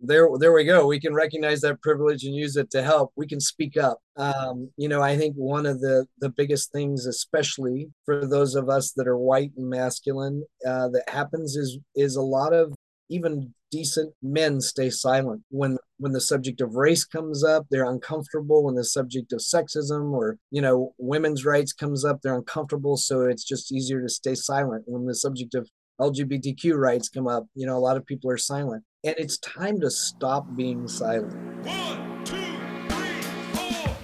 there there we go. We can recognize that privilege and use it to help. We can speak up. Um, you know i think one of the the biggest things especially for those of us that are white and masculine uh, that happens is is a lot of even decent men stay silent when when the subject of race comes up they're uncomfortable. When the subject of sexism or you know women's rights comes up they're uncomfortable. So it's just easier to stay silent when the subject of lgbtq rights come up you know a lot of people are silent and it's time to stop being silent. One, two, three, four.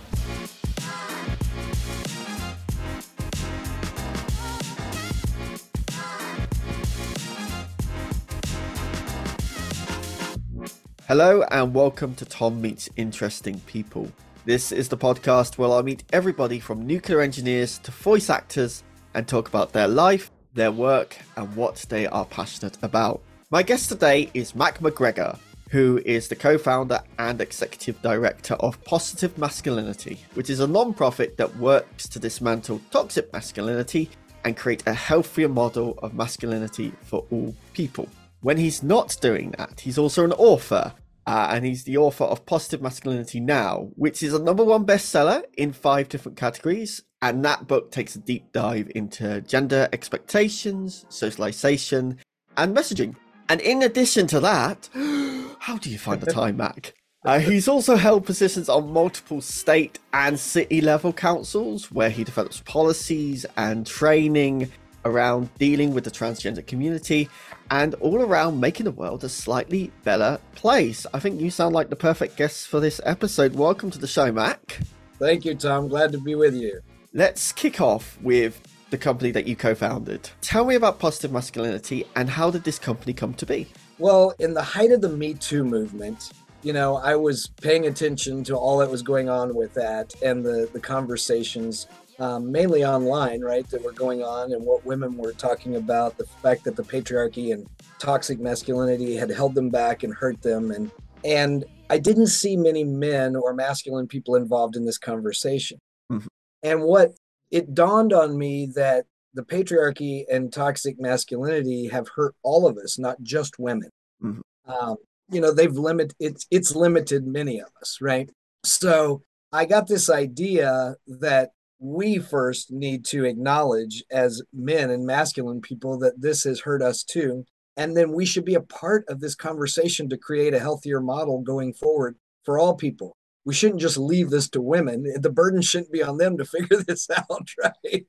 Hello, and welcome to Tom Meets Interesting People. This is the podcast where I meet everybody from nuclear engineers to voice actors and talk about their life, their work, and what they are passionate about. My guest today is Mac McGregor, who is the co founder and executive director of Positive Masculinity, which is a non profit that works to dismantle toxic masculinity and create a healthier model of masculinity for all people. When he's not doing that, he's also an author, uh, and he's the author of Positive Masculinity Now, which is a number one bestseller in five different categories. And that book takes a deep dive into gender expectations, socialization, and messaging. And in addition to that, how do you find the time, Mac? Uh, he's also held positions on multiple state and city level councils where he develops policies and training around dealing with the transgender community and all around making the world a slightly better place. I think you sound like the perfect guest for this episode. Welcome to the show, Mac. Thank you, Tom. Glad to be with you. Let's kick off with the company that you co-founded. Tell me about Positive Masculinity and how did this company come to be? Well, in the height of the Me Too movement, you know, I was paying attention to all that was going on with that and the the conversations, um, mainly online, right, that were going on and what women were talking about, the fact that the patriarchy and toxic masculinity had held them back and hurt them, and and I didn't see many men or masculine people involved in this conversation. Mm-hmm. And what it dawned on me that the patriarchy and toxic masculinity have hurt all of us, not just women. Mm-hmm. Um, you know, they've limited it's it's limited many of us, right? So I got this idea that we first need to acknowledge as men and masculine people that this has hurt us too. And then we should be a part of this conversation to create a healthier model going forward for all people we shouldn't just leave this to women. The burden shouldn't be on them to figure this out, right?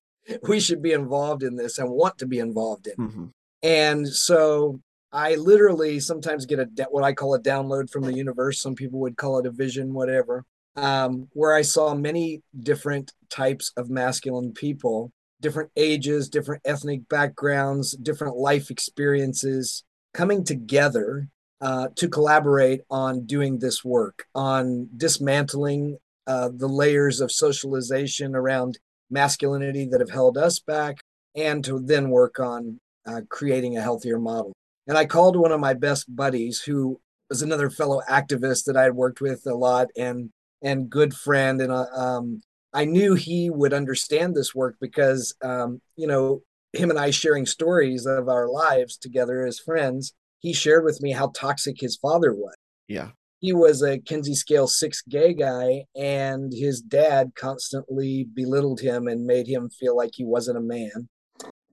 We should be involved in this and want to be involved in. Mm-hmm. And so I literally sometimes get a what I call a download from the universe. Some people would call it a vision, whatever. Um, where I saw many different types of masculine people, different ages, different ethnic backgrounds, different life experiences coming together uh, to collaborate on doing this work, on dismantling uh, the layers of socialization around masculinity that have held us back, and to then work on uh, creating a healthier model. And I called one of my best buddies, who was another fellow activist that I had worked with a lot and and good friend, and uh, um, I knew he would understand this work because um, you know him and I sharing stories of our lives together as friends he shared with me how toxic his father was. Yeah. He was a Kinsey scale six gay guy, and his dad constantly belittled him and made him feel like he wasn't a man,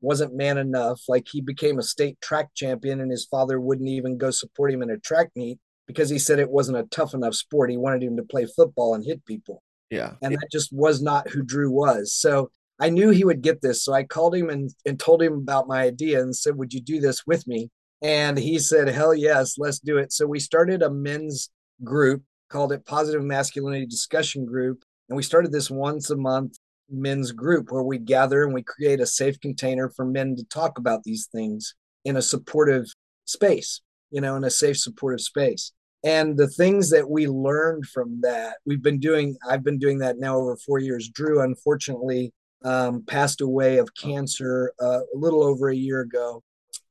wasn't man enough. Like he became a state track champion, and his father wouldn't even go support him in a track meet because he said it wasn't a tough enough sport. He wanted him to play football and hit people. Yeah. And that just was not who Drew was. So I knew he would get this. So I called him and, and told him about my idea and said, Would you do this with me? And he said, Hell yes, let's do it. So we started a men's group called it Positive Masculinity Discussion Group. And we started this once a month men's group where we gather and we create a safe container for men to talk about these things in a supportive space, you know, in a safe, supportive space. And the things that we learned from that, we've been doing, I've been doing that now over four years. Drew, unfortunately, um, passed away of cancer uh, a little over a year ago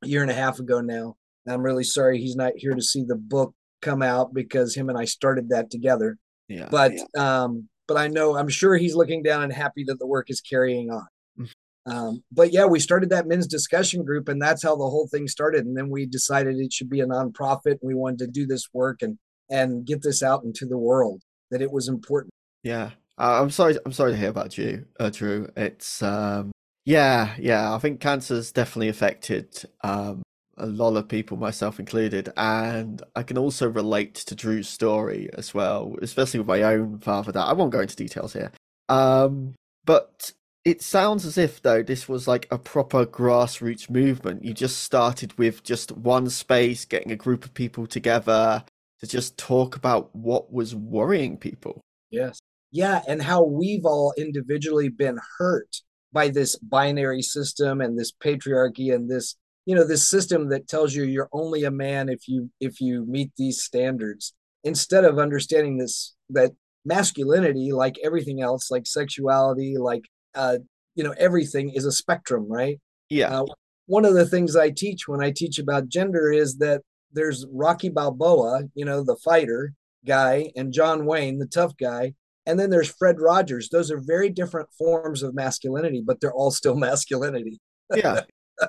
a year and a half ago now. I'm really sorry he's not here to see the book come out because him and I started that together. Yeah. But yeah. um, but I know I'm sure he's looking down and happy that the work is carrying on. Um, but yeah, we started that men's discussion group, and that's how the whole thing started. And then we decided it should be a nonprofit, and we wanted to do this work and and get this out into the world that it was important. Yeah, uh, I'm sorry. I'm sorry to hear about you, uh, Drew. It's um, yeah, yeah. I think cancer's definitely affected um, a lot of people, myself included, and I can also relate to Drew's story as well, especially with my own father. That I won't go into details here. Um, but it sounds as if though this was like a proper grassroots movement. You just started with just one space, getting a group of people together to just talk about what was worrying people. Yes. Yeah, and how we've all individually been hurt by this binary system and this patriarchy and this you know this system that tells you you're only a man if you if you meet these standards. Instead of understanding this that masculinity like everything else like sexuality like uh you know everything is a spectrum right? Yeah. Uh, one of the things i teach when i teach about gender is that there's rocky balboa you know the fighter guy and john wayne the tough guy and then there's fred rogers those are very different forms of masculinity but they're all still masculinity yeah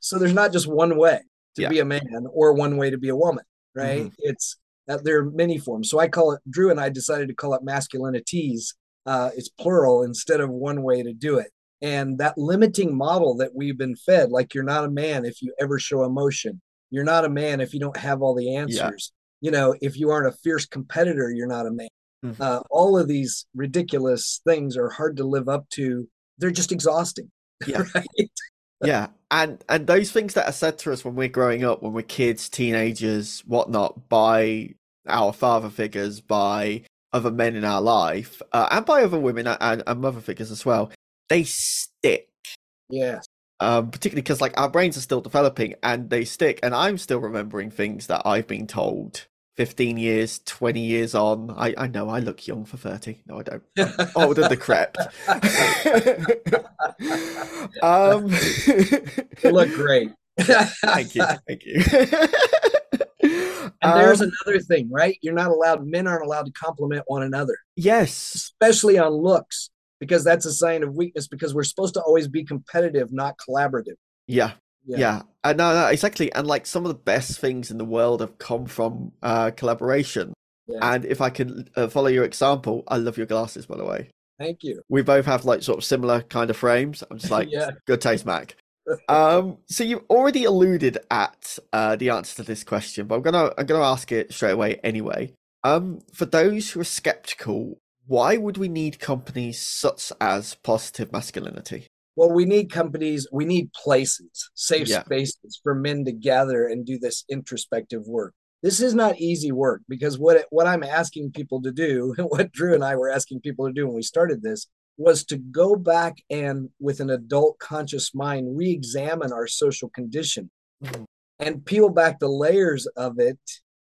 So there's not just one way to Yeah. be a man or one way to be a woman, right? Mhm. It's uh, there are many forms. So I call it. Drew and I decided to call it masculinities. Uh, it's plural instead of one way to do it. And that limiting model that we've been fed, like you're not a man if you ever show emotion. You're not a man if you don't have all the answers. You know, if you aren't a fierce competitor, you're not a man. Mhm. Uh, all of these ridiculous things are hard to live up to. They're just exhausting. Yeah. right? yeah and and those things that are said to us when we're growing up when we're kids teenagers whatnot by our father figures by other men in our life uh, and by other women and, and mother figures as well they stick Yes. um particularly because like our brains are still developing and they stick and i'm still remembering things that i've been told 15 years 20 years on. I i know i look young for 30 no i don't. I'm older than the crept um You look great. thank you. Thank you. And there's Um, another thing, right? You're not allowed, men aren't allowed to compliment one another, yes. Especially on looks, because that's a sign of weakness, because we're supposed to always be competitive, not collaborative. yeah Yeah. yeah, and no, no exactly and like some of the best things in the world have come from uh collaboration Yeah. and if i can uh, follow your example i love your glasses by the way Thank you. we both have like sort of similar kind of frames i'm just like Yeah. good taste mac um so you've already alluded at uh the answer to this question but i'm gonna i'm gonna ask it straight away anyway um for those who are skeptical why would we need companies such as positive masculinity Well, we need companies, we need places, safe Yeah. spaces for men to gather and do this introspective work. This is not easy work because what it, what I'm asking people to do, what Drew and I were asking people to do when we started this, was to go back and with an adult conscious mind re-examine our social condition Mhm. and peel back the layers of it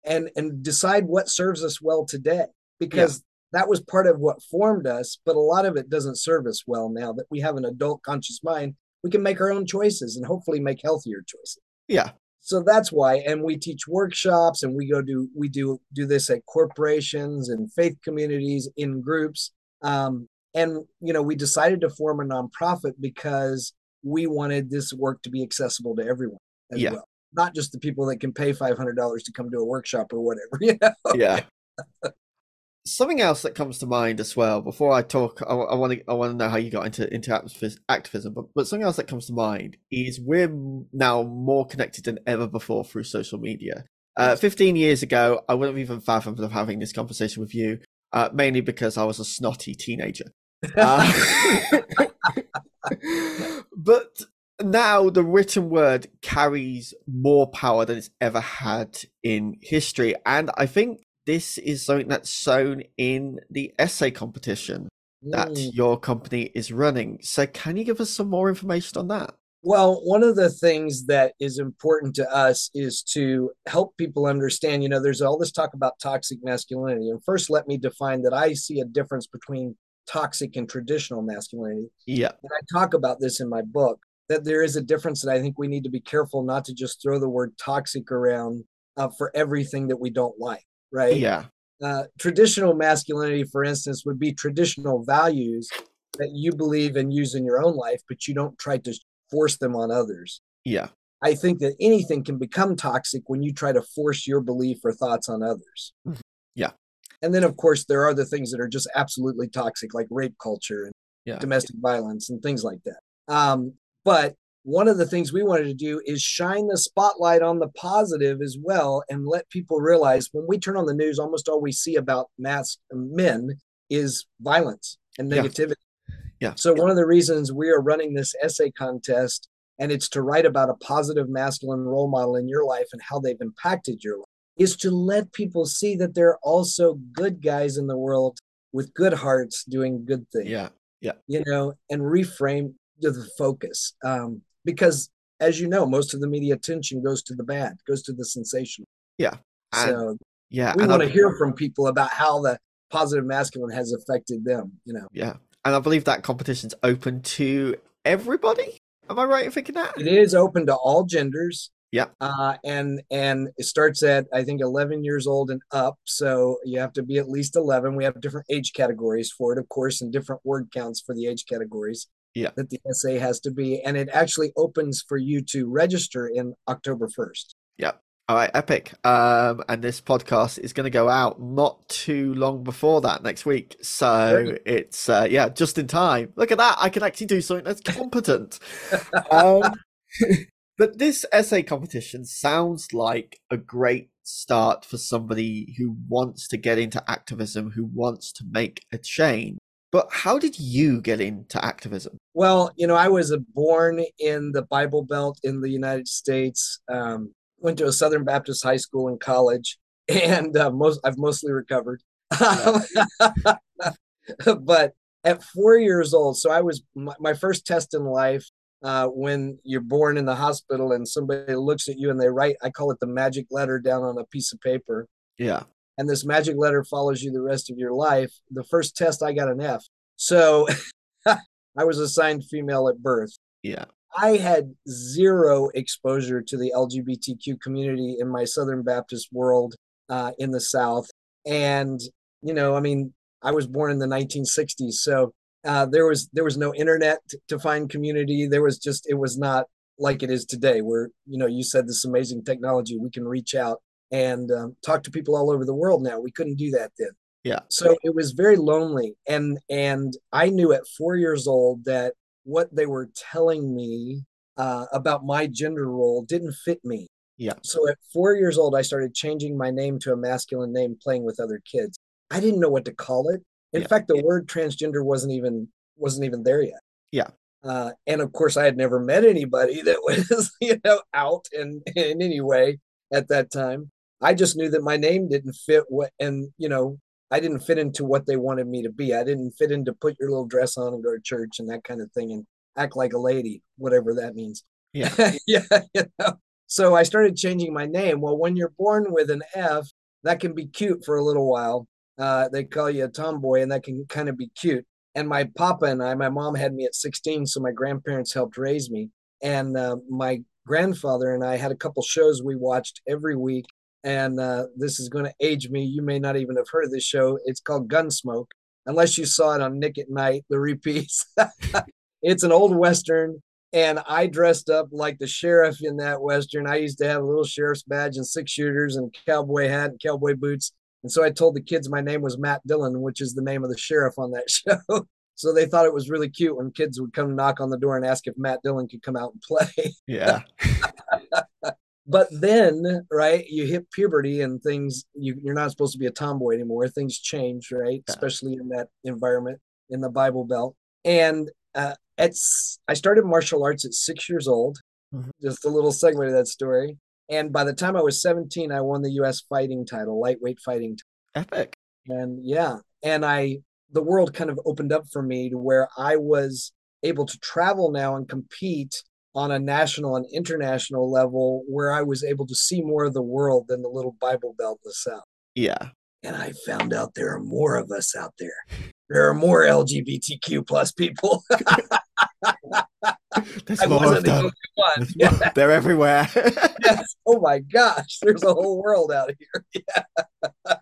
and and decide what serves us well today because that was part of what formed us but a lot of it doesn't serve us well now that we have an adult conscious mind. We can make our own choices and hopefully make healthier choices. Yeah. So that's why and we teach workshops and we go do we do do this at corporations and faith communities in groups. Um, and you know we decided to form a nonprofit because we wanted this work to be accessible to everyone as Yeah. well. Not just the people that can pay $500 to come to a workshop or whatever you know? Yeah. Something else that comes to mind as well before I talk, I want to I want to know how you got into into activism, but but something else that comes to mind is we're now more connected than ever before through social media. Uh, 15 years ago, I wouldn't have even fathomed of having this conversation with you, uh, mainly because I was a snotty teenager. Uh, but now the written word carries more power than it's ever had in history. And I think this is something that's shown in the essay competition that Mm. your company is running. So, can you give us some more information on that? Well, one of the things that is important to us is to help people understand, you know, there's all this talk about toxic masculinity. And first, let me define that I see a difference between toxic and traditional masculinity. Yeah, And I talk about this in my book that there is a difference that I think we need to be careful not to just throw the word toxic around uh, for everything that we don't like, right? yeah, uh, traditional masculinity, for instance, would be traditional values that you believe and use in your own life, but you don't try to force them on others. Yeah. I think that anything can become toxic when you try to force your belief or thoughts on others. Mhm. Yeah. And then, of course, there are the things that are just absolutely toxic, like rape culture and Yeah. domestic violence and things like that. Um, but one of the things we wanted to do is shine the spotlight on the positive as well and let people realize when we turn on the news, almost all we see about masked men is violence and negativity. Yeah. So, one of the reasons we are running this essay contest, and it's to write about a positive masculine role model in your life and how they've impacted your life, is to let people see that there are also good guys in the world with good hearts doing good things Yeah. Yeah. You know, and reframe the the focus. Um, because as you know, most of the media attention goes to the bad, goes to the sensational. And- So Yeah. we want to hear from people about how the positive masculine has affected them, you know. Yeah. And I believe that competition's open to everybody. Am I right in thinking that? It is open to all genders. Yeah. Uh, and and it starts at I think 11 years old and up. So you have to be at least 11. We have different age categories for it, of course, and different word counts for the age categories. Yeah. That the essay has to be, and it actually opens for you to register in October 1st. All right, epic. Um, and this podcast is going to go out not too long before that next week. So it's, uh, yeah, just in time. Look at that. I can actually do something that's competent. um, but this essay competition sounds like a great start for somebody who wants to get into activism, who wants to make a change. But how did you get into activism? Well, you know, I was uh, born in the Bible Belt in the United States. Um, went to a Southern Baptist high school and college, and uh, most I've mostly recovered. but at four years old, so I was my, my first test in life. Uh, when you're born in the hospital and somebody looks at you and they write, I call it the magic letter down on a piece of paper Yeah. And this magic letter follows you the rest of your life. The first test, I got an F. So I was assigned female at birth. Yeah. I had zero exposure to the LGBTQ community in my Southern Baptist world uh, in the South. And, you know, I mean, I was born in the 1960s. So uh, there was there was no internet t- to find community. There was just it was not like it is today, where you know you said this amazing technology we can reach out and um, talk to people all over the world now. We couldn't do that then. Yeah. So it was very lonely, and and I knew at four years old that what they were telling me uh, about my gender role didn't fit me. Yeah. So at four years old, I started changing my name to a masculine name, playing with other kids. I didn't know what to call it. In Yeah. fact, the word transgender wasn't even wasn't even there yet. Yeah. Uh, and of course, I had never met anybody that was you know out in in any way at that time. I just knew that my name didn't fit what, and you know, I didn't fit into what they wanted me to be. I didn't fit into put your little dress on and go to church and that kind of thing and act like a lady, whatever that means. Yeah. yeah. You know? So I started changing my name. Well, when you're born with an F, that can be cute for a little while. Uh, they call you a tomboy, and that can kind of be cute. And my papa and I, my mom had me at 16, so my grandparents helped raise me. And uh, my grandfather and I had a couple shows we watched every week. And uh, this is going to age me. You may not even have heard of this show. It's called Gunsmoke, unless you saw it on Nick at Nite, the repeats. it's an old Western and I dressed up like the sheriff in that western. I used to have a little sheriff's badge and six shooters and cowboy hat and cowboy boots. And so I told the kids my name was Matt Dillon, which is the name of the sheriff on that show. so they thought it was really cute when kids would come knock on the door and ask if Matt Dillon could come out and play. Yeah. but then, right, you hit puberty and things, you, you're not supposed to be a tomboy anymore. Things change, right? Yeah. Especially in that environment in the Bible Belt. And uh, it's, I started martial arts at six years old. Mhm. Just a little segue to that story. And by the time I was 17, I won the U.S. fighting title, lightweight fighting Epic. and yeah and i the world kind of opened up for me to where i was able to travel now and compete on a national and international level where i was able to see more of the world than the little bible belt in the south Yeah. and i found out there are more of us out there there are more lgbtq plus people There's i wasn't the only one Yeah. They're everywhere. yes. Oh my gosh, there's a whole world out here. Yeah.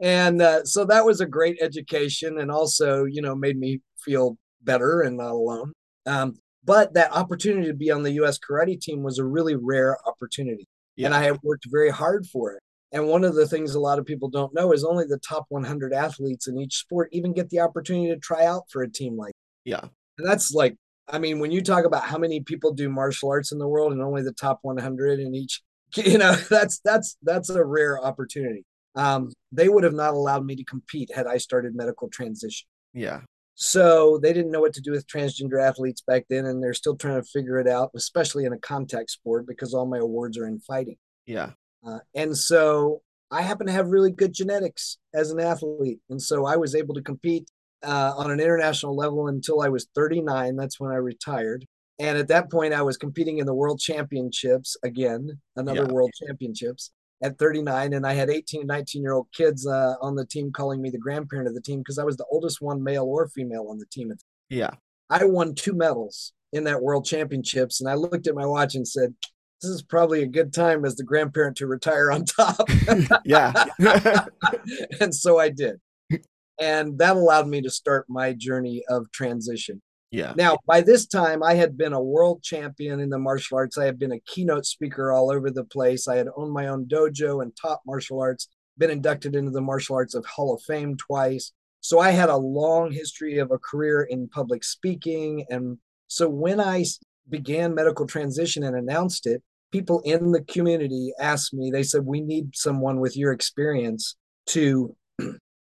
and uh, so that was a great education, and also, you know, made me feel better and not alone. Um, but that opportunity to be on the U.S. karate team was a really rare opportunity, yeah. and I have worked very hard for it. And one of the things a lot of people don't know is only the top 100 athletes in each sport even get the opportunity to try out for a team like. That. Yeah. And that's like, I mean, when you talk about how many people do martial arts in the world and only the top 100 in each, you know, that's that's that's a rare opportunity. Um, they would have not allowed me to compete had I started medical transition. Yeah. So they didn't know what to do with transgender athletes back then, and they're still trying to figure it out, especially in a contact sport because all my awards are in fighting. Yeah. Uh, and so I happen to have really good genetics as an athlete. And so I was able to compete uh, on an international level until I was 39. That's when I retired. And at that point, I was competing in the world championships again, another yeah. world championships at 39. And I had 18 and 19 year old kids uh, on the team calling me the grandparent of the team because I was the oldest one, male or female, on the team. Yeah. I won two medals in that world championships. And I looked at my watch and said, this is probably a good time as the grandparent to retire on top. yeah. and so I did. And that allowed me to start my journey of transition. Yeah. Now, by this time, I had been a world champion in the martial arts. I had been a keynote speaker all over the place. I had owned my own dojo and taught martial arts, been inducted into the Martial Arts of Hall of Fame twice. So I had a long history of a career in public speaking. And so when I began medical transition and announced it, people in the community asked me, they said, We need someone with your experience to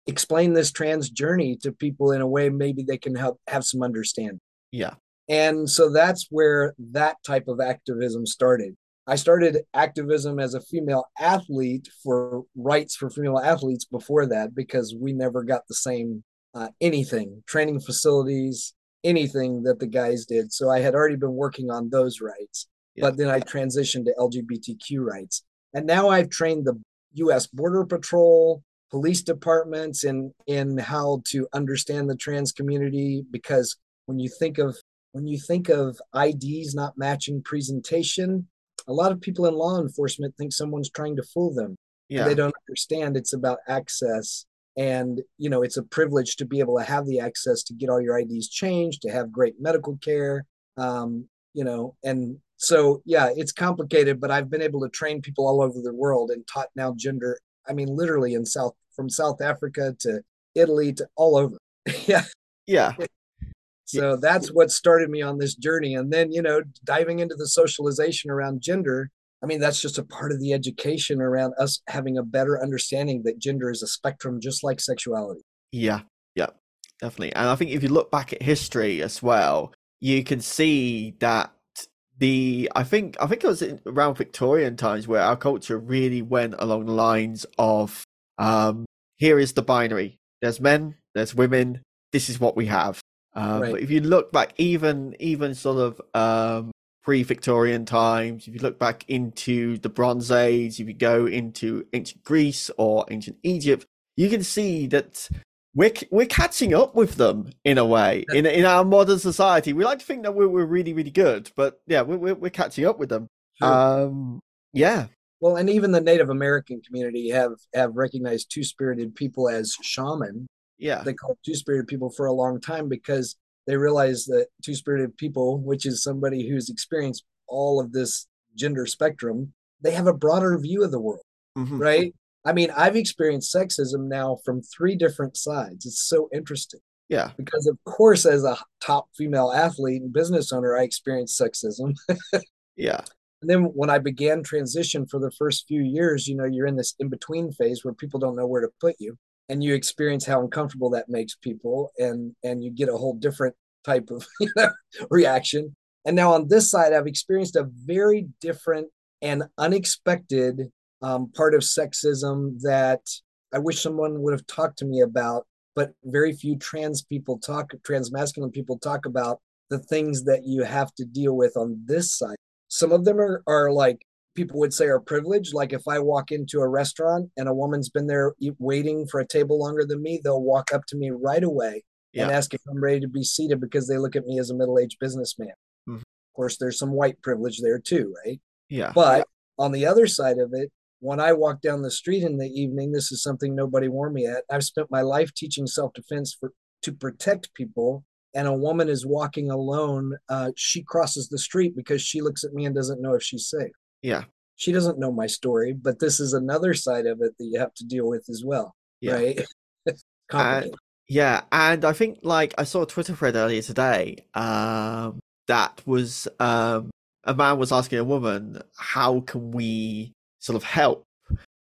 explain this trans journey to people in a way maybe they can help have some understanding. Yeah. And so that's where that type of activism started. I started activism as a female athlete for rights for female athletes before that because we never got the same uh, anything, training facilities, anything that the guys did. So I had already been working on those rights, yeah. but then I transitioned to LGBTQ rights. And now I've trained the US Border Patrol, police departments in in how to understand the trans community because when you think of when you think of IDs not matching presentation, a lot of people in law enforcement think someone's trying to fool them. Yeah. They don't understand it's about access and you know it's a privilege to be able to have the access to get all your ids changed to have great medical care um, you know and so yeah it's complicated but i've been able to train people all over the world and taught now gender i mean literally in south from south africa to italy to all over. Yeah. Yeah. So that's what started me on this journey. And then you know diving into the socialization around gender I mean, that's just a part of the education around us having a better understanding that gender is a spectrum just like sexuality. Yeah, yeah, definitely. And I think if you look back at history as well, you can see that the I think I think it was around Victorian times where our culture really went along the lines of um here is the binary. There's men, there's women, this is what we have. Um, right. But if you look back, even even sort of um, pre-Victorian times, if you look back into the Bronze Age, if you go into ancient Greece or ancient Egypt, you can see that we're we're catching up with them in a way in in our modern society. We like to think that we're, we're really really good, but yeah, we're we're, catching up with them. Sure. Um, yeah. Well, and even the Native American community have have recognized two spirited people as shaman. Yeah, they call two spirited people for a long time because they realize that two spirited people, which is somebody who's experienced all of this gender spectrum, they have a broader view of the world, mm-hmm. right? I mean, I've experienced sexism now from three different sides. It's so interesting. Yeah. Because, of course, as a top female athlete and business owner, I experienced sexism. yeah. And then when I began transition for the first few years, you know, you're in this in between phase where people don't know where to put you and you experience how uncomfortable that makes people and and you get a whole different type of you know, reaction. And now on this side i've experienced a very different and unexpected um, part of sexism that i wish someone would have talked to me about but very few trans people talk trans masculine people talk about the things that you have to deal with on this side some of them are, are like people would say are privileged. Like if I walk into a restaurant and a woman's been there waiting for a table longer than me, they'll walk up to me right away yeah. and ask if I'm ready to be seated because they look at me as a middle aged businessman. Mm-hmm. Of course, there's some white privilege there too, right? Yeah. But yeah. on the other side of it, when I walk down the street in the evening, this is something nobody warned me at. I've spent my life teaching self defense for to protect people and a woman is walking alone, uh, she crosses the street because she looks at me and doesn't know if she's safe. Yeah. She doesn't know my story, but this is another side of it that you have to deal with as well. Yeah. Right. and, yeah. And I think like I saw a Twitter thread earlier today um, that was um, a man was asking a woman, how can we sort of help?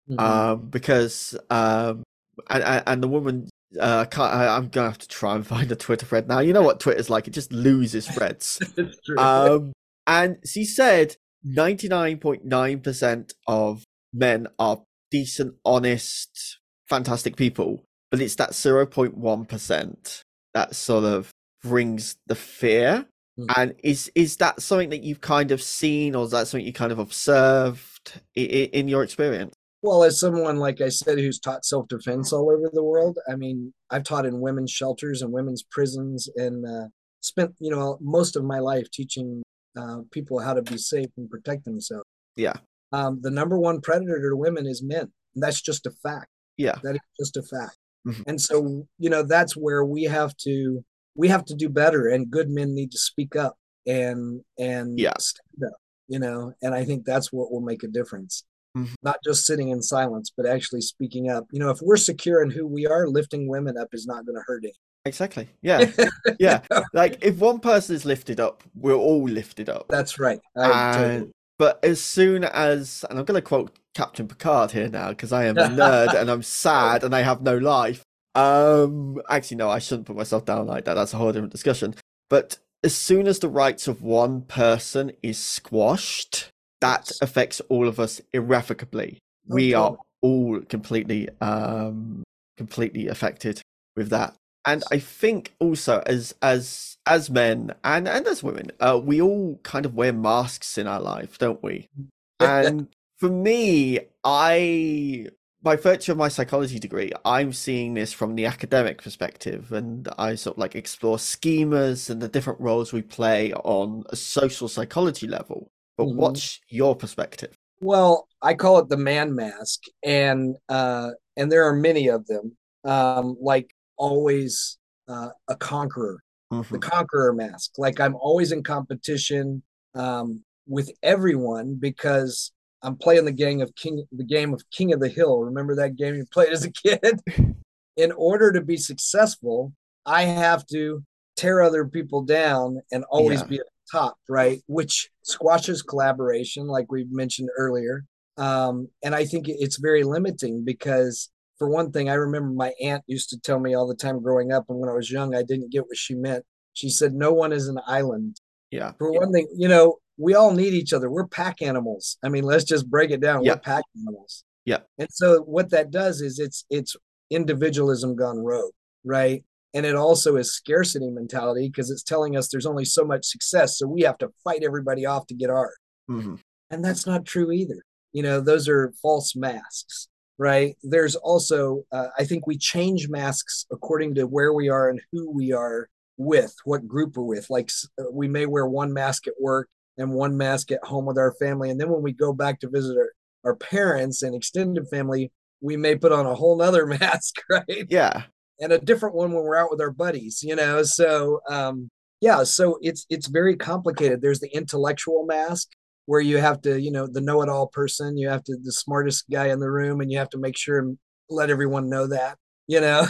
Mm-hmm. Um, because um, and, and the woman uh, can't, I, am gonna have to try and find a Twitter thread now. You know what Twitter's like; it just loses threads. um, and she said 99.9% of men are decent, honest, fantastic people, but it's that 0.1% that sort of brings the fear. Mm. And is is that something that you've kind of seen, or is that something you kind of observed in, in your experience? Well, as someone, like I said, who's taught self defense all over the world, I mean, I've taught in women's shelters and women's prisons and uh, spent, you know, most of my life teaching uh, people how to be safe and protect themselves. Yeah. Um, the number one predator to women is men. And that's just a fact. Yeah. That is just a fact. Mm-hmm. And so, you know, that's where we have to we have to do better and good men need to speak up and and yeah. stand up, you know, and I think that's what will make a difference. Mm-hmm. Not just sitting in silence, but actually speaking up. You know, if we're secure in who we are, lifting women up is not going to hurt any. Exactly. Yeah. yeah. Like if one person is lifted up, we're all lifted up. That's right. And, But as soon as, and I'm going to quote Captain Picard here now because I am a nerd and I'm sad and I have no life. Um, actually, no, I shouldn't put myself down like that. That's a whole different discussion. But as soon as the rights of one person is squashed, that affects all of us irrevocably. Okay. We are all completely, um, completely affected with that. And I think also as as as men and and as women, uh, we all kind of wear masks in our life, don't we? And for me, I by virtue of my psychology degree, I'm seeing this from the academic perspective, and I sort of like explore schemas and the different roles we play on a social psychology level. But mm-hmm. what's your perspective? Well, I call it the man mask, and uh, and there are many of them. Um, like always, uh, a conqueror, mm-hmm. the conqueror mask. Like I'm always in competition um, with everyone because I'm playing the game of King, the game of King of the Hill. Remember that game you played as a kid? in order to be successful, I have to tear other people down and always yeah. be the top, right? Which squashes collaboration, like we mentioned earlier. Um, and I think it's very limiting because, for one thing, I remember my aunt used to tell me all the time growing up, and when I was young, I didn't get what she meant. She said, "No one is an island." Yeah. For one thing, you know, we all need each other. We're pack animals. I mean, let's just break it down. Yeah. We're pack animals. Yeah. And so what that does is it's it's individualism gone rogue, right? And it also is scarcity mentality because it's telling us there's only so much success, so we have to fight everybody off to get ours. Mm-hmm. And that's not true either. You know, those are false masks, right? There's also, uh, I think we change masks according to where we are and who we are with, what group we're with. Like uh, we may wear one mask at work and one mask at home with our family. And then when we go back to visit our, our parents and extended family, we may put on a whole nother mask, right? Yeah. And a different one when we're out with our buddies, you know. So um yeah, so it's it's very complicated. There's the intellectual mask where you have to, you know, the know-it-all person, you have to the smartest guy in the room and you have to make sure and let everyone know that, you know.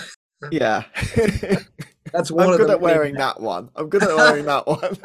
Yeah. That's one of the. I'm good at wearing that one. I'm good at wearing that one.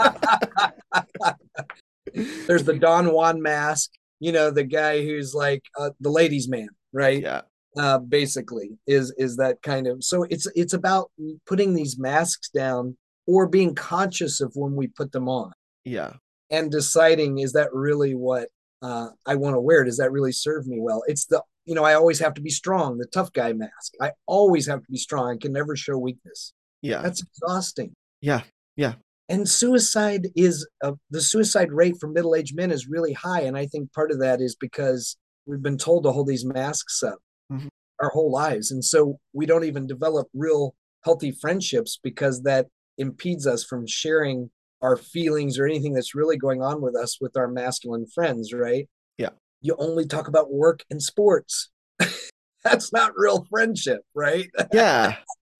There's the Don Juan mask, you know, the guy who's like uh, the ladies' man, right? Yeah. Uh, basically, is is that kind of so? It's it's about putting these masks down or being conscious of when we put them on. Yeah. And deciding is that really what uh, I want to wear? Does that really serve me well? It's the you know I always have to be strong, the tough guy mask. I always have to be strong. I can never show weakness. Yeah. That's exhausting. Yeah. Yeah and suicide is uh, the suicide rate for middle-aged men is really high and i think part of that is because we've been told to hold these masks up mm-hmm. our whole lives. And so we don't even develop real healthy friendships because that impedes us from sharing our feelings or anything that's really going on with us with our masculine friends right? Yeah. You only talk about work and sports. That's not real friendship right? Yeah.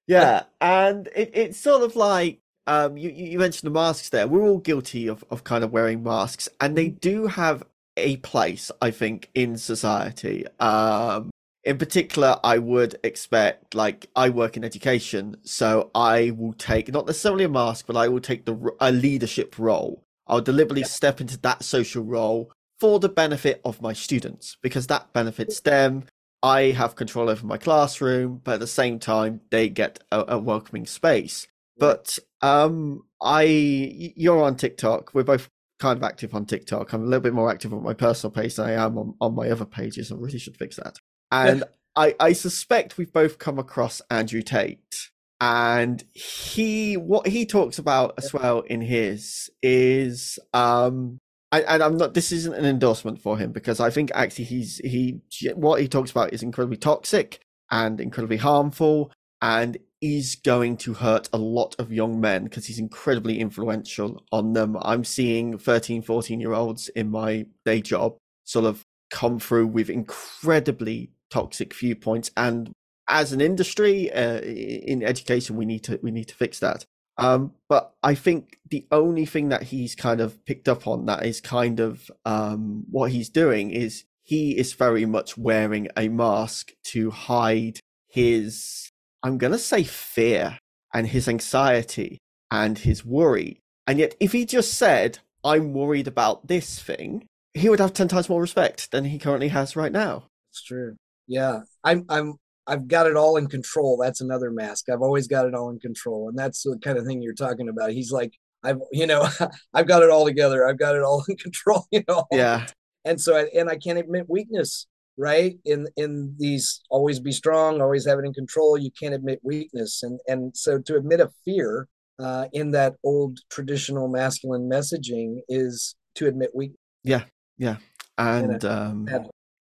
Yeah. And it, it's sort of like um, you, you mentioned the masks there. We're all guilty of, of kind of wearing masks, and they do have a place, I think, in society. Um, in particular, I would expect, like, I work in education, so I will take not necessarily a mask, but I will take the a leadership role. I'll deliberately yeah. step into that social role for the benefit of my students because that benefits them. I have control over my classroom, but at the same time, they get a, a welcoming space. But um, I, you're on TikTok. We're both kind of active on TikTok. I'm a little bit more active on my personal page than I am on, on my other pages. I really should fix that. And I, I suspect we've both come across Andrew Tate. And he, what he talks about as well in his is, um, and I'm not. This isn't an endorsement for him because I think actually he's he what he talks about is incredibly toxic and incredibly harmful, and is going to hurt a lot of young men because he's incredibly influential on them. I'm seeing 13, 14 year olds in my day job sort of come through with incredibly toxic viewpoints and as an industry uh, in education we need to we need to fix that um, but i think the only thing that he's kind of picked up on that is kind of um, what he's doing is he is very much wearing a mask to hide his I'm going to say fear and his anxiety and his worry. And yet, if he just said, I'm worried about this thing, he would have 10 times more respect than he currently has right now. It's true. Yeah. I'm, I'm, I've got it all in control. That's another mask. I've always got it all in control. And that's the kind of thing you're talking about. He's like, I've, you know, I've got it all together. I've got it all in control, you know? Yeah. And so, I, and I can't admit weakness right in in these always be strong always have it in control you can't admit weakness and and so to admit a fear uh, in that old traditional masculine messaging is to admit weakness yeah yeah and um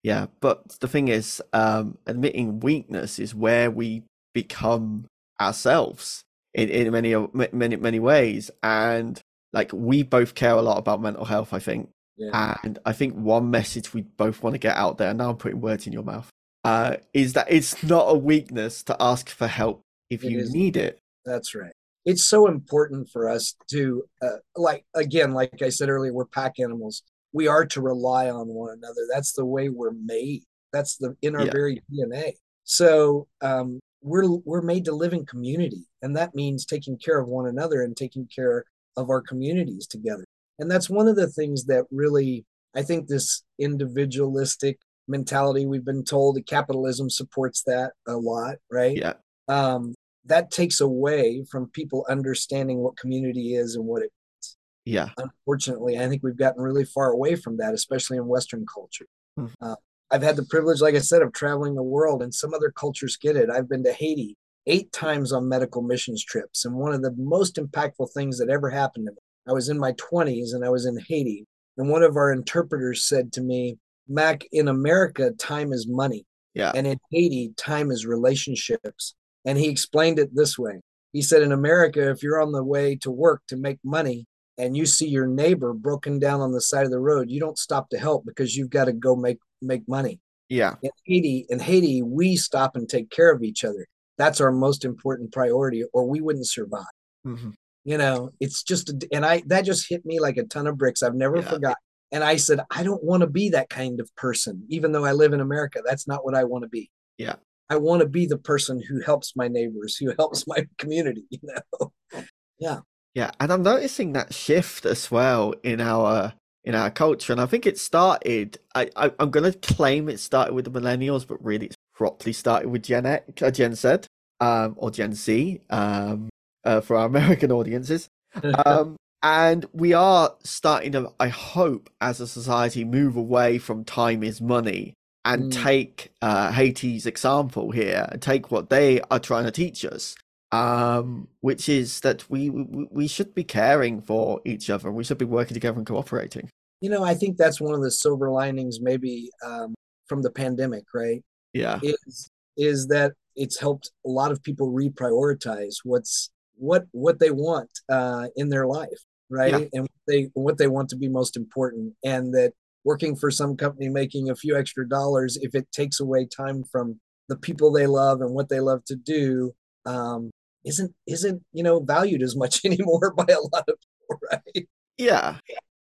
yeah but the thing is um admitting weakness is where we become ourselves in, in many many many ways and like we both care a lot about mental health i think yeah. And I think one message we both want to get out there, now I'm putting words in your mouth, uh, is that it's not a weakness to ask for help if it you is. need it. That's right. It's so important for us to, uh, like, again, like I said earlier, we're pack animals. We are to rely on one another. That's the way we're made. That's the in our yeah. very DNA. So um, we're we're made to live in community, and that means taking care of one another and taking care of our communities together. And that's one of the things that really, I think, this individualistic mentality we've been told that capitalism supports that a lot, right? Yeah. Um, that takes away from people understanding what community is and what it. Yeah. Unfortunately, I think we've gotten really far away from that, especially in Western culture. Hmm. Uh, I've had the privilege, like I said, of traveling the world, and some other cultures get it. I've been to Haiti eight times on medical missions trips, and one of the most impactful things that ever happened to me I was in my 20s and I was in Haiti. And one of our interpreters said to me, Mac, in America, time is money. Yeah. And in Haiti, time is relationships. And he explained it this way. He said, in America, if you're on the way to work to make money and you see your neighbor broken down on the side of the road, you don't stop to help because you've got to go make make money. Yeah. In Haiti, in Haiti, we stop and take care of each other. That's our most important priority, or we wouldn't survive. Mm-hmm you know it's just and i that just hit me like a ton of bricks i've never yeah. forgotten and i said i don't want to be that kind of person even though i live in america that's not what i want to be yeah i want to be the person who helps my neighbors who helps my community you know yeah yeah and i'm noticing that shift as well in our in our culture and i think it started i, I am going to claim it started with the millennials but really it's properly started with gen x uh, gen z um, or gen z um, uh, for our American audiences. Um, and we are starting to, I hope, as a society, move away from time is money and mm. take uh, Haiti's example here and take what they are trying to teach us, um, which is that we, we we should be caring for each other. We should be working together and cooperating. You know, I think that's one of the silver linings, maybe um, from the pandemic, right? Yeah, is is that it's helped a lot of people reprioritize what's what what they want uh, in their life, right? Yeah. And what they what they want to be most important, and that working for some company making a few extra dollars, if it takes away time from the people they love and what they love to do, um, isn't isn't you know valued as much anymore by a lot of people, right? Yeah.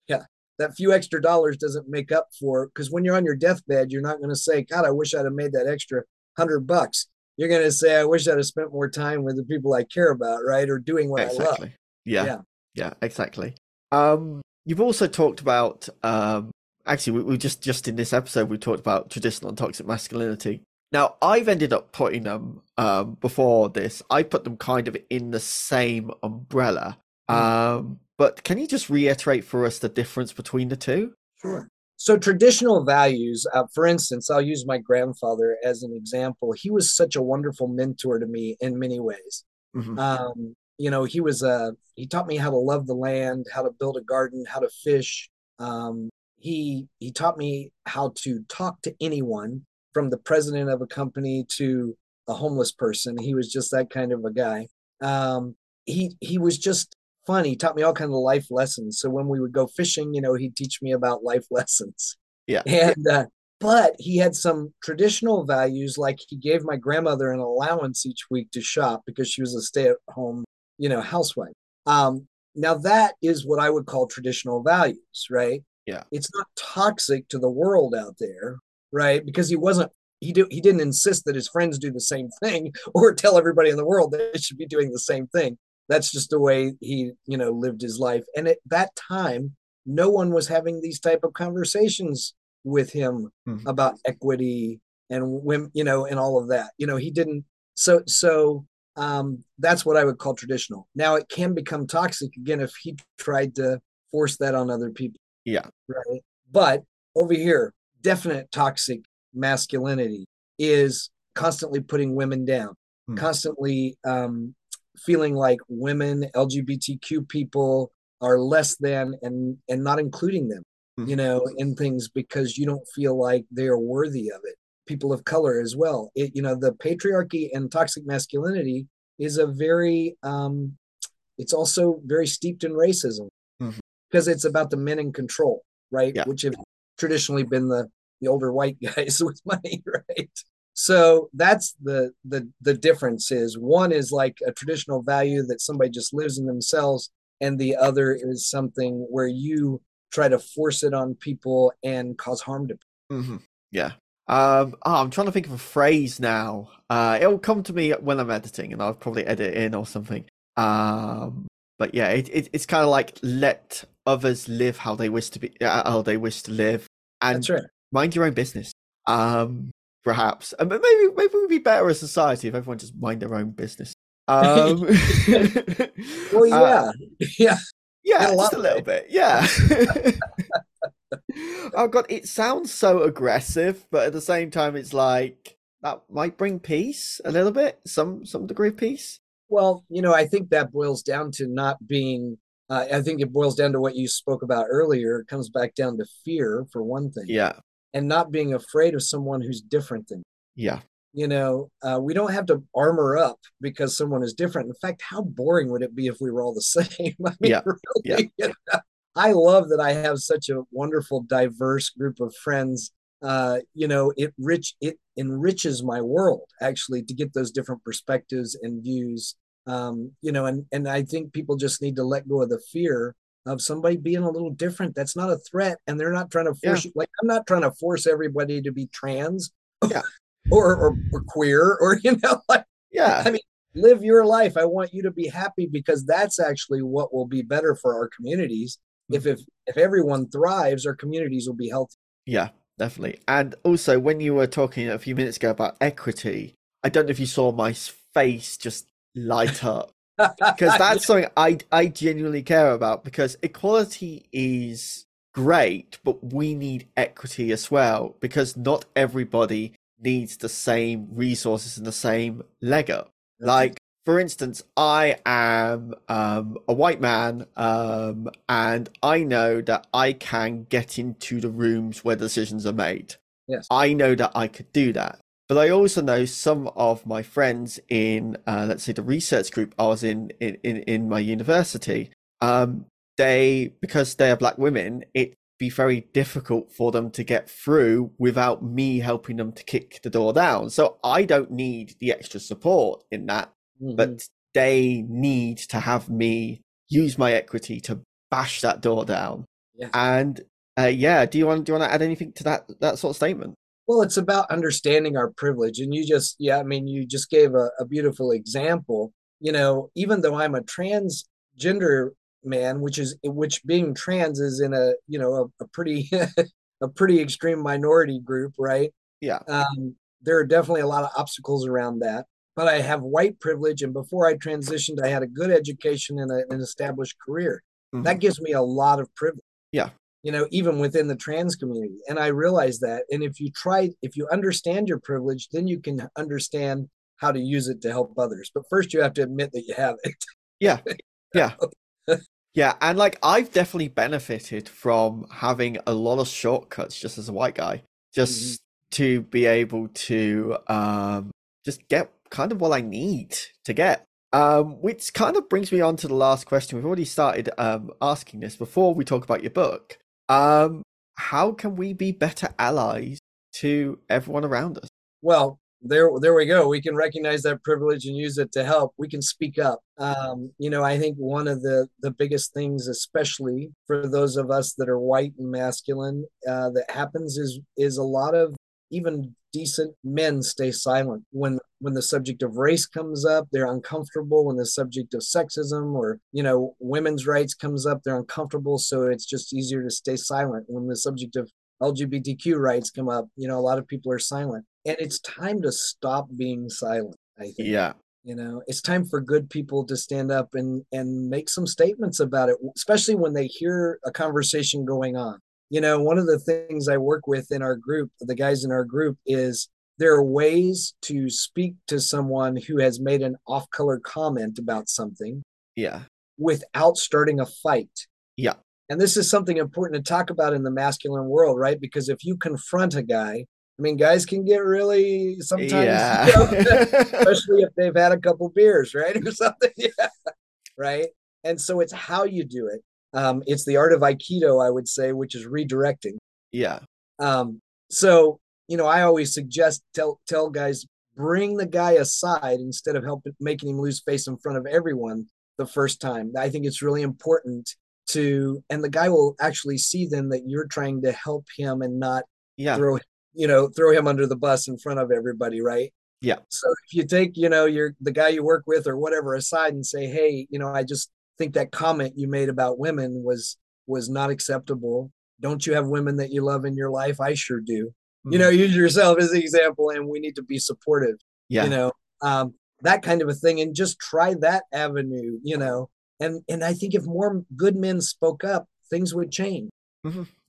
Yeah. That few extra dollars doesn't make up for because when you're on your deathbed, you're not going to say, God, I wish I'd have made that extra hundred bucks. You're going to say, I wish I'd have spent more time with the people I care about, right? Or doing what exactly. I love. Yeah. yeah. Yeah, exactly. Um, you've also talked about um, actually we, we, just just in this episode we talked about traditional and toxic masculinity now i've ended up putting them um, before this. I put them kind of in the same umbrella. Mm. um, but can you just reiterate for us the difference between the two? Sure. So traditional values uh, for instance i'll use my grandfather as an example. He was such a wonderful mentor to me in many ways. Mm-hmm. um, you know he was a he taught me how to love the land how to build a garden how to fish. Um, he he taught me how to talk to anyone from the president of a company to a homeless person. He was just that kind of a guy. Um, he he was just fun he taught me all kinds of life lessons. So when we would go fishing you know he'd teach me about life lessons. Yeah. And uh, but he had some traditional values like he gave my grandmother an allowance each week to shop because she was a stay-at-home you know housewife. Um, now that is what i would call traditional values right? Yeah. It's not toxic to the world out there, right? Because he wasn't he do, he didn't insist that his friends do the same thing or tell everybody in the world that they should be doing the same thing. That's just the way he, you know, lived his life. And at that time, no one was having these type of conversations with him mm-hmm. about equity and women, you know, and all of that. You know, he didn't so so um, that's what I would call traditional. Now it can become toxic again if he tried to force that on other people. Yeah. Right. But over here, definite toxic masculinity is constantly putting women down, hmm. constantly um, feeling like women, LGBTQ people are less than and and not including them, hmm. you know, in things because you don't feel like they are worthy of it. People of color as well. It, you know, the patriarchy and toxic masculinity is a very um, it's also very steeped in racism because it's about the men in control, right? Yeah. Which have traditionally been the the older white guys with money, right? So that's the the the difference is one is like a traditional value that somebody just lives in themselves, and the other is something where you try to force it on people and cause harm to people. Mm-hmm. Yeah. Um, oh, I'm trying to think of a phrase now. Uh, it'll come to me when I'm editing, and I'll probably edit in or something. Um, but yeah, it, it it's kind of like let others live how they wish to be, uh, how they wish to live, and mind your own business. Um, perhaps, and maybe maybe we'd be better as a society if everyone just mind their own business. Um, well, yeah, uh, yeah, yeah, just a little bit, yeah. oh god, it sounds so aggressive, but at the same time, it's like that might bring peace a little bit, some some degree of peace. Well, you know, I think that boils down to not being. Uh, I think it boils down to what you spoke about earlier. It comes back down to fear, for one thing. Yeah. And not being afraid of someone who's different than. You. Yeah. You know, uh, we don't have to armor up because someone is different. In fact, how boring would it be if we were all the same? I mean, yeah. Really, yeah. You know, I love that I have such a wonderful, diverse group of friends. Uh, you know, it rich it enriches my world actually to get those different perspectives and views. Um, you know and and i think people just need to let go of the fear of somebody being a little different. That's not a threat and they're not trying to force yeah. you like i'm not trying to force everybody to be trans yeah. or, or or queer or you know like yeah. I mean live your life. I want you to be happy because that's actually what will be better for our communities. Mm-hmm. if if if everyone thrives our communities will be healthy. Yeah definitely. And also, when you were talking a few minutes ago about equity, I don't know if you saw my face just light up because that's something I I genuinely care about because equality is great, but we need equity as well because not everybody needs the same resources and the same leg up. Like for instance, I am um, a white man, um, and I know that I can get into the rooms where decisions are made. Yes. I know that I could do that. But I also know some of my friends in, uh, let's say, the research group I was in in, in, in my university. Um, they, because they are black women, it'd be very difficult for them to get through without me helping them to kick the door down. So I don't need the extra support in that. Mm-hmm. But they need to have me use my equity to bash that door down. Yeah. And uh, yeah, do you want do you want to add anything to that that sort of statement? Well, it's about understanding our privilege, and you just yeah, I mean, you just gave a, a beautiful example. You know, even though I'm a transgender man, which is which being trans is in a you know a, a pretty a pretty extreme minority group, right? Yeah. Um, there are definitely a lot of obstacles around that. But I have white privilege, and before I transitioned, I had a good education and a, an established career. Mhm. That gives me a lot of privilege. Yeah. You know, even within the trans community. And I realize that. And if you try, if you understand your privilege, then you can understand how to use it to help others. But first, you have to admit that you have it. Yeah. Yeah. yeah. And like, I've definitely benefited from having a lot of shortcuts just as a white guy, just to be able to um, just get kind of what I need to get. Um, which kind of brings me on to the last question. We've already started um, asking this before we talk about your book. Um, how can we be better allies to everyone around us? Well, there, there we go. We can recognize that privilege and use it to help. We can speak up. Um, you know, I think one of the the biggest things, especially for those of us that are white and masculine, uh, that happens is is a lot of even decent men stay silent. When when the subject of race comes up they're uncomfortable. When the subject of sexism or you know women's rights comes up they're uncomfortable. So it's just easier to stay silent. When the subject of lgbtq rights come up you know a lot of people are silent. And it's time to stop being silent i think. Yeah. you know it's time for good people to stand up and and make some statements about it especially when they hear a conversation going on you know one of the things i work with in our group the guys in our group is there are ways to speak to someone who has made an off-color comment about something Yeah. without starting a fight Yeah. and this is something important to talk about in the masculine world right because if you confront a guy i mean guys can get really sometimes Yeah. you know, especially if they've had a couple beers, right, or something. Yeah. Right. And so it's how you do it. Um, it's the art of Aikido, I would say, which is redirecting. yeah. Um, so you know, I always suggest tell tell guys bring the guy aside instead of helping making him lose face in front of everyone the first time. I think it's really important to, and the guy will actually see then that you're trying to help him and not Yeah. throw you know throw him under the bus in front of everybody right Yeah. so if you take you know your the guy you work with or whatever aside and say hey you know i just think that comment you made about women was was not acceptable. Don't you have women that you love in your life? I sure do. You know use yourself as an example and we need to be supportive Yeah. you know um that kind of a thing and just try that avenue you know and and i think if more good men spoke up things would change.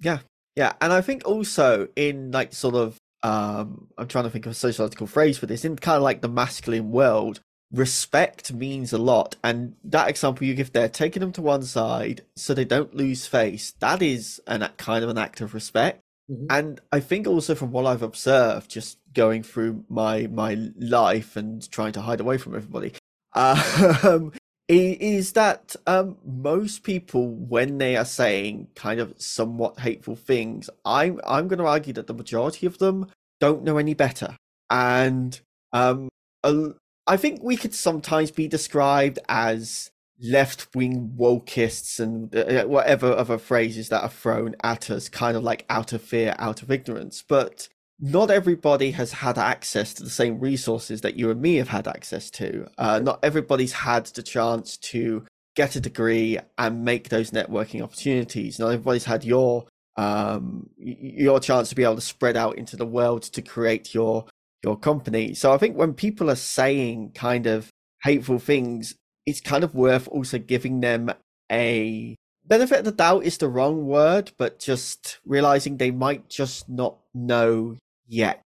Yeah, yeah, and I think also in like sort of um I'm trying to think of a sociological phrase for this, in kind of like the masculine world, respect means a lot. And that example you give there, taking them to one side so they don't lose face, that is an kind of an act of respect. Mhm. And I think also from what I've observed, just going through my my life and trying to hide away from everybody, um, is that um, most people, when they are saying kind of somewhat hateful things, I'm I'm going to argue that the majority of them don't know any better, and um, a- I think we could sometimes be described as left-wing wokeists and uh, whatever other phrases that are thrown at us, kind of like out of fear, out of ignorance, but not everybody has had access to the same resources that you and me have had access to. Uh, not everybody's had the chance to get a degree and make those networking opportunities. Not everybody's had your um, your chance to be able to spread out into the world to create your your company. So I think when people are saying kind of hateful things, it's kind of worth also giving them a benefit of the doubt is the wrong word, but just realizing they might just not know yet.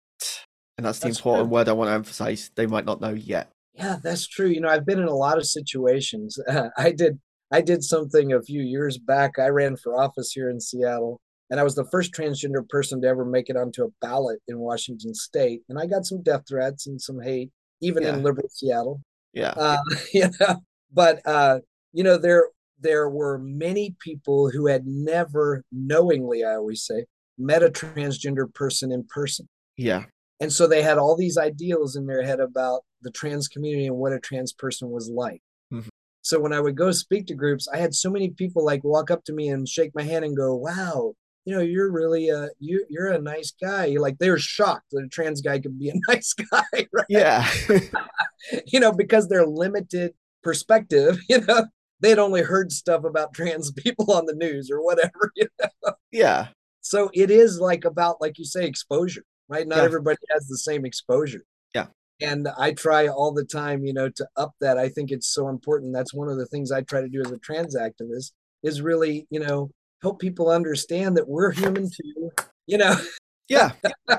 And that's the That's important true. word I want to emphasize. They might not know yet. Yeah, that's true. You know, I've been in a lot of situations. I did I did something a few years back. I ran for office here in Seattle, and I was the first transgender person to ever make it onto a ballot in Washington state. And I got some death threats and some hate, even Yeah. in liberal Seattle. Yeah. Uh, you know, but uh, you know, there there were many people who had never knowingly, I always say, met a transgender person in person. Yeah. And so they had all these ideals in their head about the trans community and what a trans person was like. So when I would go speak to groups, I had so many people like walk up to me and shake my hand and go, "Wow, you know, you're really a you you're a nice guy." Like they were shocked that a trans guy could be a nice guy, right? Yeah. you know, because they're limited perspective, you know, they'd only heard stuff about trans people on the news or whatever, you know. Yeah. So it is like about like you say exposure, right? Not Yeah. everybody has the same exposure. Yeah. And I try all the time, you know, to up that. I think it's so important. That's one of the things I try to do as a trans activist is really, you know, help people understand that we're human too. You know, Yeah.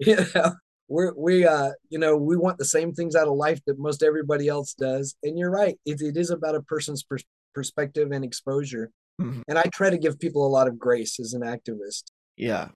you know, we're we uh, you know, we want the same things out of life that most everybody else does. And you're right. It, it is about a person's pers- perspective and exposure. Mhm. And I try to give people a lot of grace as an activist Yeah.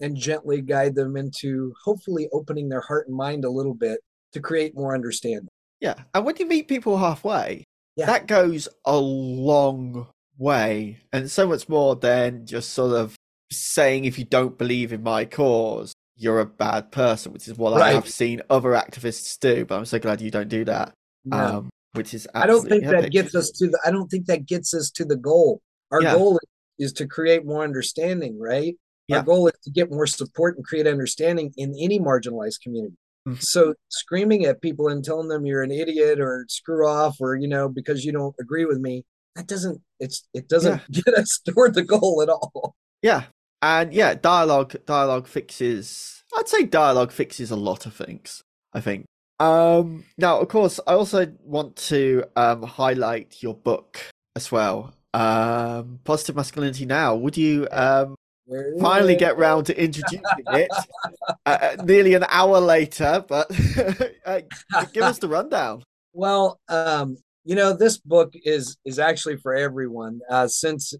and gently guide them into hopefully opening their heart and mind a little bit to create more understanding. Yeah. And when you meet people halfway, Yeah. that goes a long way. And so much more than just sort of saying, if you don't believe in my cause, you're a bad person, which is what I have seen other activists do. But I'm so glad you don't do that. Um, which is I don't think absolutely that gets us to the I don't think that gets us to the goal. Our Yeah. goal is to create more understanding, right? Yeah. Our goal is to get more support and create understanding in any marginalized community. Mhm. So screaming at people and telling them you're an idiot or screw off or you know because you don't agree with me, that doesn't it's it doesn't get us toward the goal at all. Yeah. And yeah, dialogue dialogue fixes I'd say dialogue fixes a lot of things, I think. Um now of course I also want to um highlight your book as well. Um Positive Masculinity Now. Would you um finally get round to introducing it uh, uh, nearly an hour later, but uh, give us the rundown. Well, um, you know, this book is is actually for everyone. Uh, since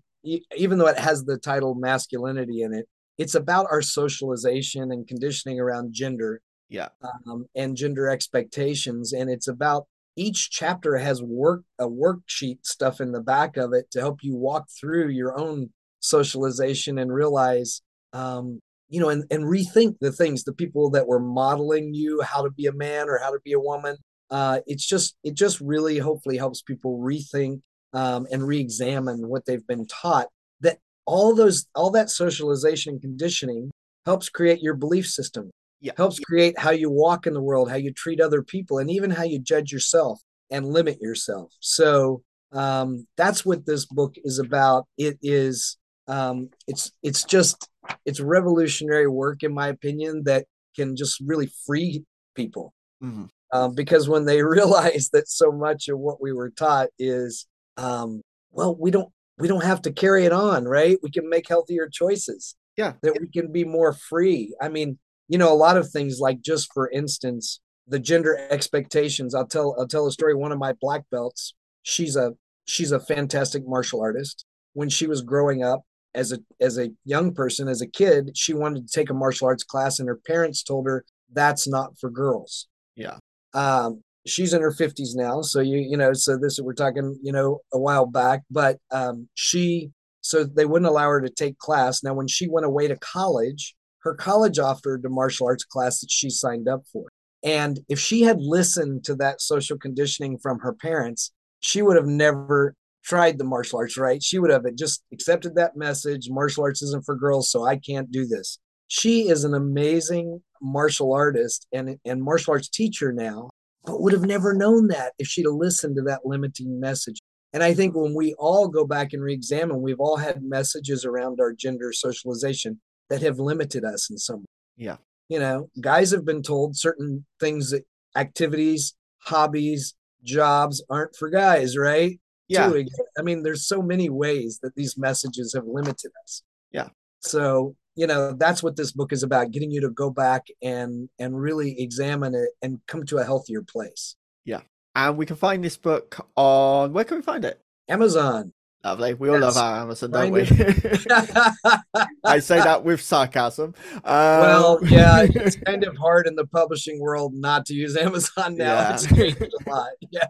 even though it has the title masculinity in it, it's about our socialization and conditioning around gender Yeah. um, and gender expectations, and it's about each chapter has work a worksheet stuff in the back of it to help you walk through your own socialization and realize um, you know and, and rethink the things the people that were modeling you how to be a man or how to be a woman uh, it's just it just really hopefully helps people rethink um, and re-examine what they've been taught that all those all that socialization and conditioning helps create your belief system Yeah. helps create how you walk in the world how you treat other people and even how you judge yourself and limit yourself so um, that's what this book is about it is um, it's it's just it's revolutionary work in my opinion that can just really free people Mhm. Um, because when they realize that so much of what we were taught is um, well we don't we don't have to carry it on right? We can make healthier choices. Yeah. that we can be more free. I mean you know a lot of things like just for instance the gender expectations. I'll tell i'll tell a story. One of my black belts she's a she's a fantastic martial artist. When she was growing up as a as a young person as a kid she wanted to take a martial arts class and her parents told her that's not for girls. Yeah. Um she's in her 50s now so you you know so this we're talking you know a while back but um she so they wouldn't allow her to take class. Now when she went away to college her college offered a martial arts class that she signed up for. And if she had listened to that social conditioning from her parents she would have never tried the martial arts right? She would have just accepted that message martial arts isn't for girls so i can't do this she is an amazing martial artist and, and martial arts teacher now but would have never known that if she'd have listened to that limiting message. And I think when we all go back and re-examine, we've all had messages around our gender socialization that have limited us in some way. Yeah. You know, guys have been told certain things that activities, hobbies, jobs aren't for guys, right? Yeah. Too. I mean, there's so many ways that these messages have limited us. Yeah. So, you know, that's what this book is about, getting you to go back and and really examine it and come to a healthier place. Yeah and we can find this book on where can we find it? Amazon. Lovely. We all love our Amazon, don't we? I say that with sarcasm. Um, well, yeah, it's kind of hard in the publishing world not to use Amazon now. Yeah. It's changed a lot. Yeah.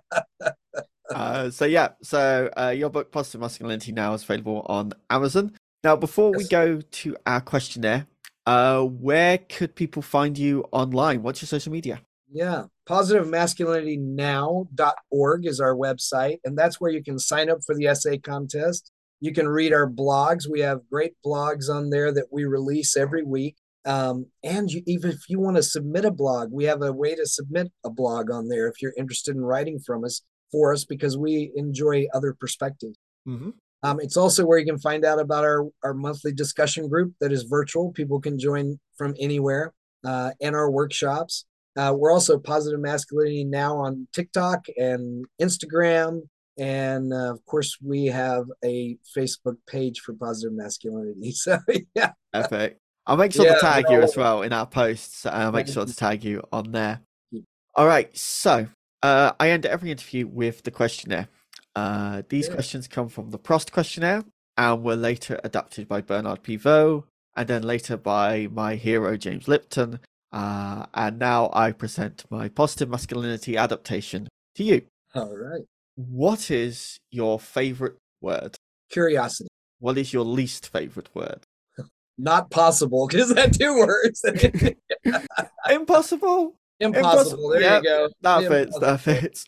uh, so yeah, so uh, your book Positive Masculinity now is available on Amazon. Now, before we go to our questionnaire, uh, where could people find you online? What's your social media? Yeah. Positivemasculinitynow.org is our website, and that's where you can sign up for the essay contest. You can read our blogs. We have great blogs on there that we release every week. Um, and you, even if you want to submit a blog, we have a way to submit a blog on there if you're interested in writing from us for us because we enjoy other perspectives. Mm-hmm. Um, it's also where you can find out about our, our monthly discussion group that is virtual. People can join from anywhere uh, and our workshops. Uh, we're also Positive Masculinity now on TikTok and Instagram. And uh, of course, we have a Facebook page for Positive Masculinity. So, yeah. Epic. I'll make sure Yeah, to tag no. you as well in our posts. I'll make sure to tag you on there. All right. So uh, I end every interview with the questionnaire. Uh, these Yeah. questions come from the Proust questionnaire and were later adapted by Bernard Pivot and then later by my hero, James Lipton. Uh, and now I present my positive masculinity adaptation to you. All right. What is your favorite word? Curiosity. What is your least favorite word? Not possible because that two words. Impossible. Impossible. There Yeah, you go. That Yeah, fits. That fits.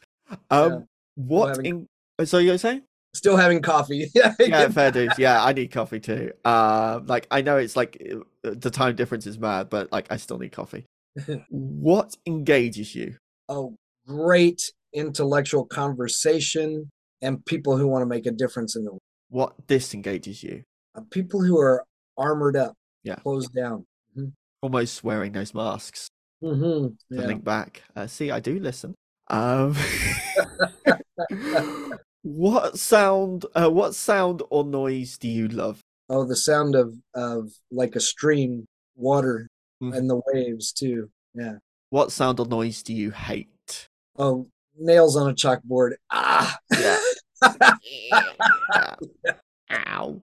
Um, Yeah. what in? Oh, So you're saying? Still having coffee. yeah. Fair dues. Yeah, I need coffee too. Uh, like I know it's like uh, the time difference is mad, but like I still need coffee. what engages you? Oh, great intellectual conversation and people who want to make a difference in the world. What disengages you? Uh, people who are armored up, Yeah. closed down. Almost wearing those masks. Mm-hmm. Yeah. link back. Uh, see, I do listen. Um, what sound? Uh, what sound or noise do you love? Oh, the sound of of like a stream, water, Mhm. and the waves too. Yeah. What sound or noise do you hate? Oh, nails on a chalkboard. Ah. Yeah. Ow.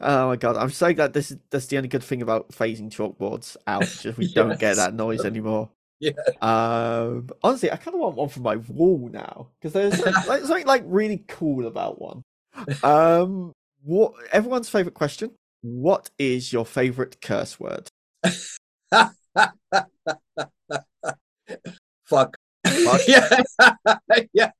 Oh my god, I'm so glad this is that's the only good thing about phasing chalkboards out. Just we don't get that noise anymore. Yeah. Um honestly I kinda want one for my wall now. Because there's like, like, something like really cool about one. Um what everyone's favourite question. What is your favourite curse word? Fuck. Fuck. yeah. yeah.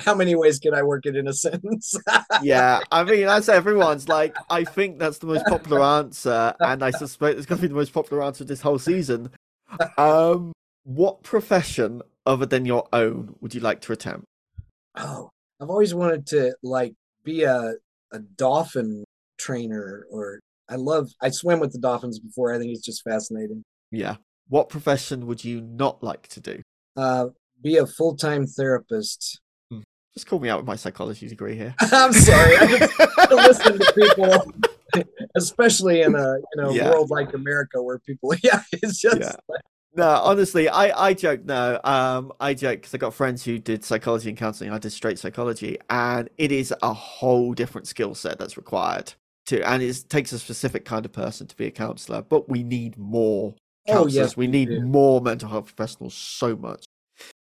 How many ways can I work it in a sentence? Yeah, I mean that's everyone's like I think that's the most popular answer, and I suspect it's gonna be the most popular answer this whole season. Um what profession other than your own would you like to attempt? oh, I've always wanted to like be a a dolphin trainer or I love I swim with the dolphins before. I think it's just fascinating. Yeah. What profession would you not like to do? Uh be a full-time therapist. Just call me out with my psychology degree here. I'm sorry. I just to listen to people especially in a you know Yeah. world like America where people yeah, it's just Yeah. No, honestly, I, I joke no. Um, I joke because I got friends who did psychology and counseling. I did straight psychology, and it is a whole different skill set that's required to, and it takes a specific kind of person to be a counselor. But we need more Oh, counselors. yes, we need more mental health professionals so much.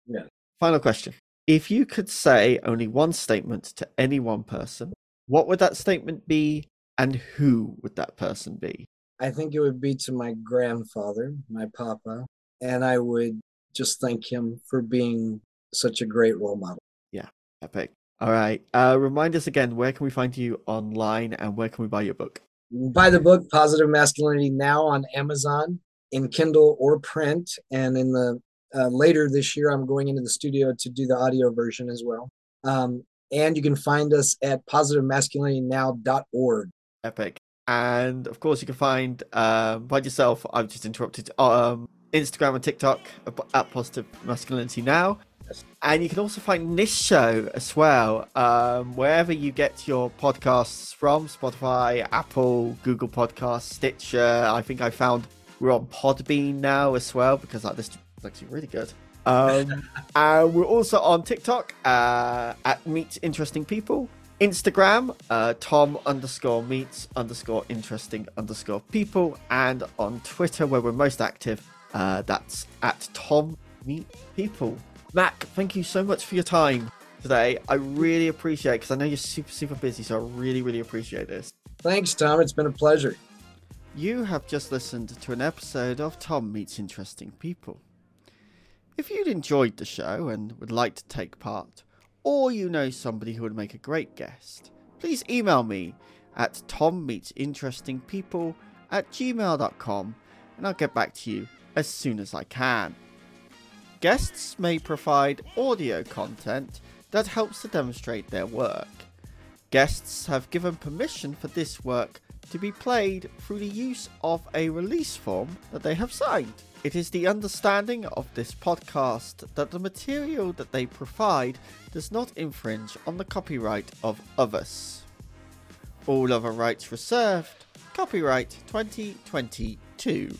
Yeah. Final question: If you could say only one statement to any one person, what would that statement be, and who would that person be? I think it would be to my grandfather, my papa, and I would just thank him for being such a great role model. Yeah, epic. All right. Uh, remind us again, where can we find you online and where can we buy your book? Buy the book Positive Masculinity now on Amazon in Kindle or print, and in the uh, later this year, I'm going into the studio to do the audio version as well. Um, and you can find us at positivemasculinitynow.org. Epic. And of course, you can find um, by yourself. I've just interrupted. Um, Instagram and TikTok at Positive Masculinity Now. And you can also find this show as well, um, wherever you get your podcasts from Spotify, Apple, Google Podcasts, Stitcher. I think I found we're on Podbean now as well because like, this is actually really good. Um, and we're also on TikTok uh, at Meet Interesting People. Instagram, uh, Tom underscore meets underscore interesting underscore people, and on Twitter, where we're most active, uh, that's at Tom Meet People. Mac, thank you so much for your time today. I really appreciate it because I know you're super, super busy, so I really, really appreciate this. Thanks, Tom. It's been a pleasure. You have just listened to an episode of Tom Meets Interesting People. If you'd enjoyed the show and would like to take part, or you know somebody who would make a great guest, please email me at tommeetsinterestingpeople at gmail.com and I'll get back to you as soon as I can. Guests may provide audio content that helps to demonstrate their work. Guests have given permission for this work to be played through the use of a release form that they have signed. It is the understanding of this podcast that the material that they provide does not infringe on the copyright of others. All other rights reserved. Copyright 2022.